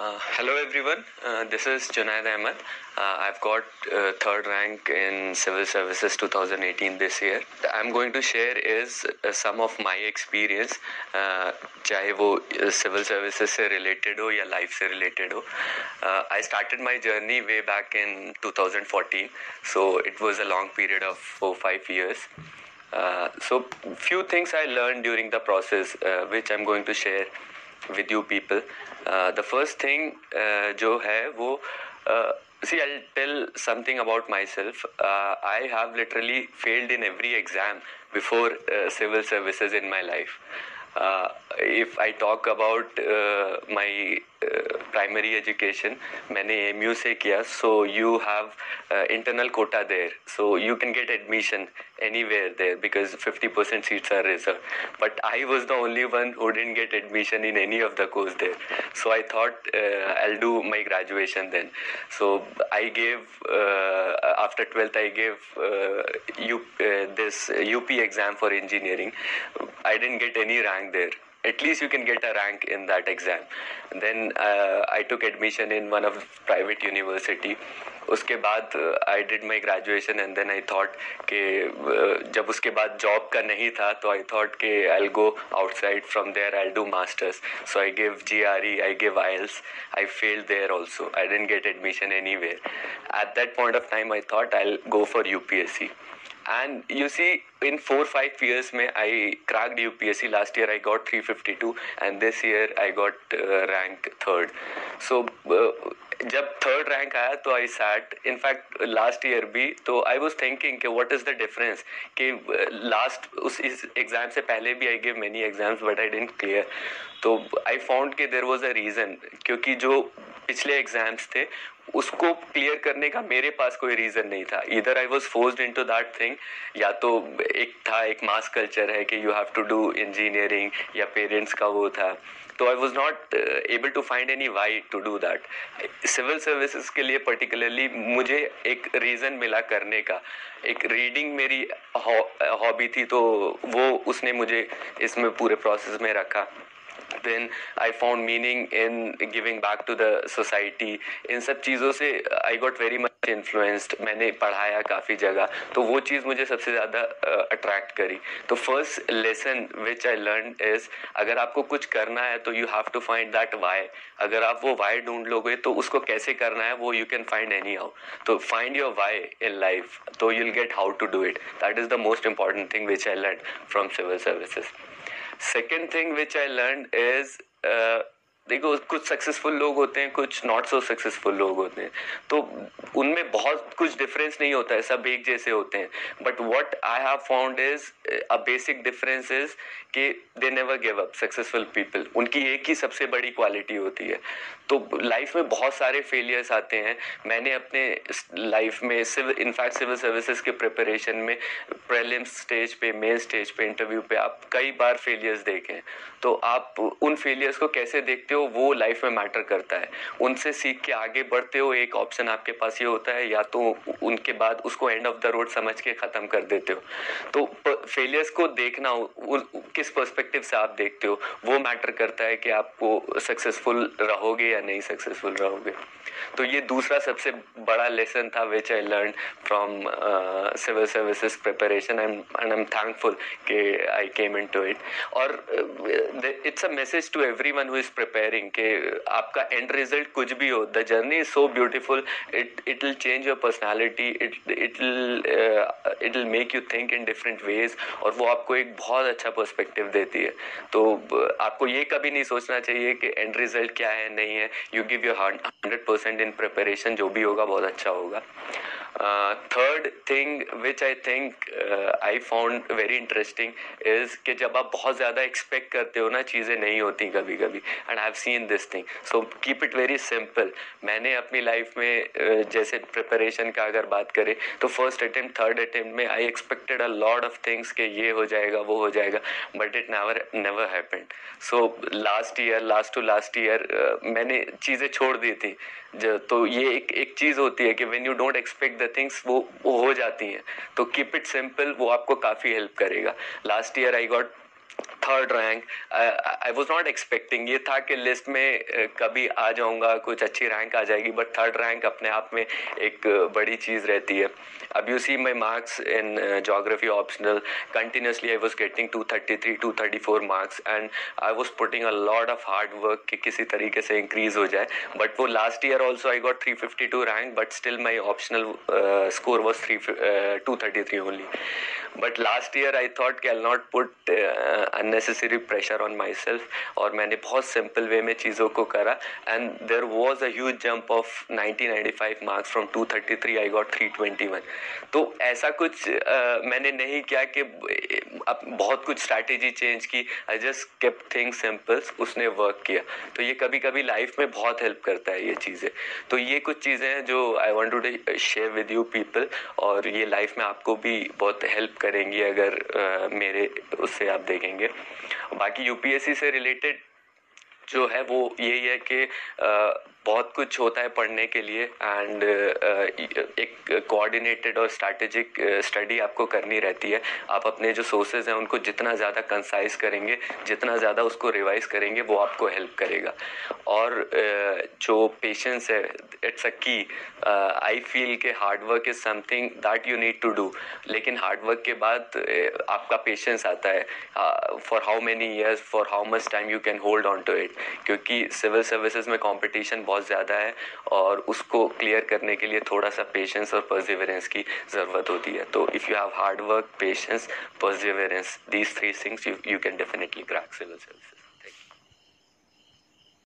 Uh, hello everyone, uh, this is Junaid Ahmed. Uh, I've got uh, third rank in Civil Services 2018 this year. I'm going to share is uh, some of my experience, uh, चाहे वो civil services से related हो या life से related हो. Uh, I started my journey way back in 2014, so it was a long period of four five years. Uh, so few things I learned during the process, uh, which I'm going to share with you people. Uh, the first thing uh, जो है वो uh, see I'll tell something about myself. Uh, I have literally failed in every exam before uh, civil services in my life. Uh, if I talk about uh, my uh, primary education, मैंने M से किया so you have uh, internal quota there so you can get admission anywhere there because 50% seats are reserved but I was the only one who didn't get admission in any of the course there so I thought uh, I'll do my graduation then so I gave uh, after 12th I gave uh, U, uh, this UP exam for engineering I didn't get any rank there At least you can get a rank in that exam. Then uh, i took admission in one of private university. उसके बाद I did my graduation and then I thought कि uh, जब उसके बाद job का नहीं था तो आई थॉट कि I go outside from there I do masters so I give G R E I give IELTS I fail there also I didn't get admission anywhere at that point of time I thought I go for U P S C and you see in four five years mein i cracked upsc last year i got 352 and this year i got uh, rank third. So uh, जब third rank आया तो I sat in fact last year भी तो I was thinking कि what is the difference कि last उस इस exam से पहले भी I give many exams but I didn't clear तो आई फाउंड कि देर वॉज़ अ रीज़न क्योंकि जो पिछले एग्ज़ाम्स थे उसको क्लियर करने का मेरे पास कोई रीजन नहीं था। इधर I was forced into that thing या तो एक था, एक मास कल्चर है कि you have to do engineering या पेरेंट्स का वो था। तो I was not able to find any why to do that civil services के लिए पर्टिकुलरली मुझे एक रीज़न मिला करने का। एक रीडिंग मेरी हॉबी थी तो वो उसने मुझे इसमें पूरे प्रोसेस में रखा। Then I found meaning in giving back to the society. इन सब चीज़ों से, I got very much influenced. मैंने पढ़ाया काफ़ी जगह। तो वो चीज़ मुझे सबसे ज़्यादा अट्रैक्ट करी। तो first lesson which I learn is अगर आपको कुछ करना है तो you have to find that why अगर आप वो वाई ढूंढ लोगे तो उसको कैसे करना है, वो you can find any how तो find your why in life तो you'll get how to do it that is the most important thing which I learn from civil services second thing which I learn is देखो, कुछ successful लोग होते हैं, कुछ not so successful लोग होते हैं। तो उनमें बहुत कुछ डिफरेंस नहीं होता है, सब एक जैसे होते हैं। But what I have found is a basic difference is कि they never give up successful people उनकी एक ही सबसे बड़ी क्वालिटी होती है। तो लाइफ में बहुत सारे फेलियर्स आते हैं। मैंने अपने लाइफ में civil in fact civil services के प्रिपरेशन में प्रेलिम्स स्टेज पे मेन स्टेज पे इंटरव्यू पे, आप कई बार फेलियर्स देखे तो आप उन फेलियर्स को कैसे देखते हो? वो लाइफ में मैटर करता है। उनसे सीख के आगे बढ़ते हो, एक ऑप्शन आपके पास ये होता है, या तो उनके बाद उसको एंड ऑफ़ द रोड समझ के ख़त्म कर देते हो। तो फेलियर्स को देखना किस पर्सपेक्टिव से आप देखते हो, वो मैटर करता है कि आपको सक्सेसफुल रहोगे या नहीं सक्सेसफुल रहोगे। तो ये दूसरा सबसे बड़ा लेसन था which I learn from civil services preparation and I am thankful कि I came into it और it's a message to everyone who is preparing कि, आपका एंड रिज़ल्ट कुछ भी हो the journey is so beautiful it it will change your personality it it it will make you think in different ways और वो आपको एक बहुत अच्छा पर्सपेक्टिव देती है। तो आपको ये कभी नहीं सोचना चाहिए कि एंड रिज़ल्ट क्या है, नहीं है। You give your hundred percent in preparation जो भी होगा, बहुत अच्छा होगा। Third thing which I think I found very interesting is कि जब आप बहुत ज़्यादा एक्सपेक्ट करते हो ना चीज़ें नहीं होती कभी कभी and I have seen this thing so keep it very simple मैंने अपनी लाइफ में uh, जैसे प्रिपरेशन का अगर बात करें तो फ़र्स्ट अटेम्प्ट थर्ड अटेम्प्ट में I expected a lot of things कि ये हो जाएगा वो हो जाएगा but it never never happened so last year last to last year मैंने चीज़ें छोड़ दी थी। तो ये एक एक चीज़ होती है कि when you don't expect the things वो वो हो जाती हैं। तो कीप इट सिंपल वो आपको काफ़ी हेल्प करेगा। Last year I got third rank I was not expecting ये था कि लिस्ट में कभी आ जाऊँगा, कुछ अच्छी रैंक आ जाएगी बट थर्ड रैंक अपने आप में एक बड़ी चीज़ रहती है। अब you see my marks in geography optional continuously I was getting two thirty three two thirty four marks and I was putting a lot of hard work कि किसी तरीके से इंक्रीज हो जाए। बट वो last year also I got three fifty two rank but still my optional score was three two thirty three only but last year I thought I'll not put unnecessary pressure on myself और मैंने बहुत simple way में चीज़ों को करा। And there was a jump of nineteen ninety five marks from two thirty three I got three twenty one तो ऐसा कुछ uh, मैंने नहीं किया कि अब बहुत कुछ स्ट्रैटेजी चेंज की। I just kept thing simples उसने वर्क किया। तो ये कभी कभी लाइफ में बहुत हेल्प करता है ये चीज़ें। तो ये कुछ चीज़ें हैं जो I want to share with you people और ये लाइफ में आपको भी बहुत हेल्प करेंगी अगर आ, मेरे उससे आप देखेंगे। बाकी यूपीएससी से रिलेटेड जो है वो यही है कि बहुत कुछ होता है पढ़ने के लिए एंड uh, एक कोऑर्डिनेटेड और स्ट्रैटेजिक स्टडी आपको करनी रहती है। आप अपने जो सोर्सेज हैं उनको जितना ज़्यादा कंसाइज करेंगे जितना ज़्यादा उसको रिवाइज करेंगे वो आपको हेल्प करेगा। और uh, जो पेशेंस है it's a key I feel के hard work is something that you need to do लेकिन हार्ड वर्क के बाद uh, आपका पेशेंस आता है। For how many years for how much time you can hold on to it क्योंकि civil services में competition बहुत बहुत ज़्यादा है और उसको क्लियर करने के लिए थोड़ा सा पेशेंस और परसिवरेंस की ज़रूरत होती है। तो if you have hard work patience perseverance these three things you you can definitely crack civil services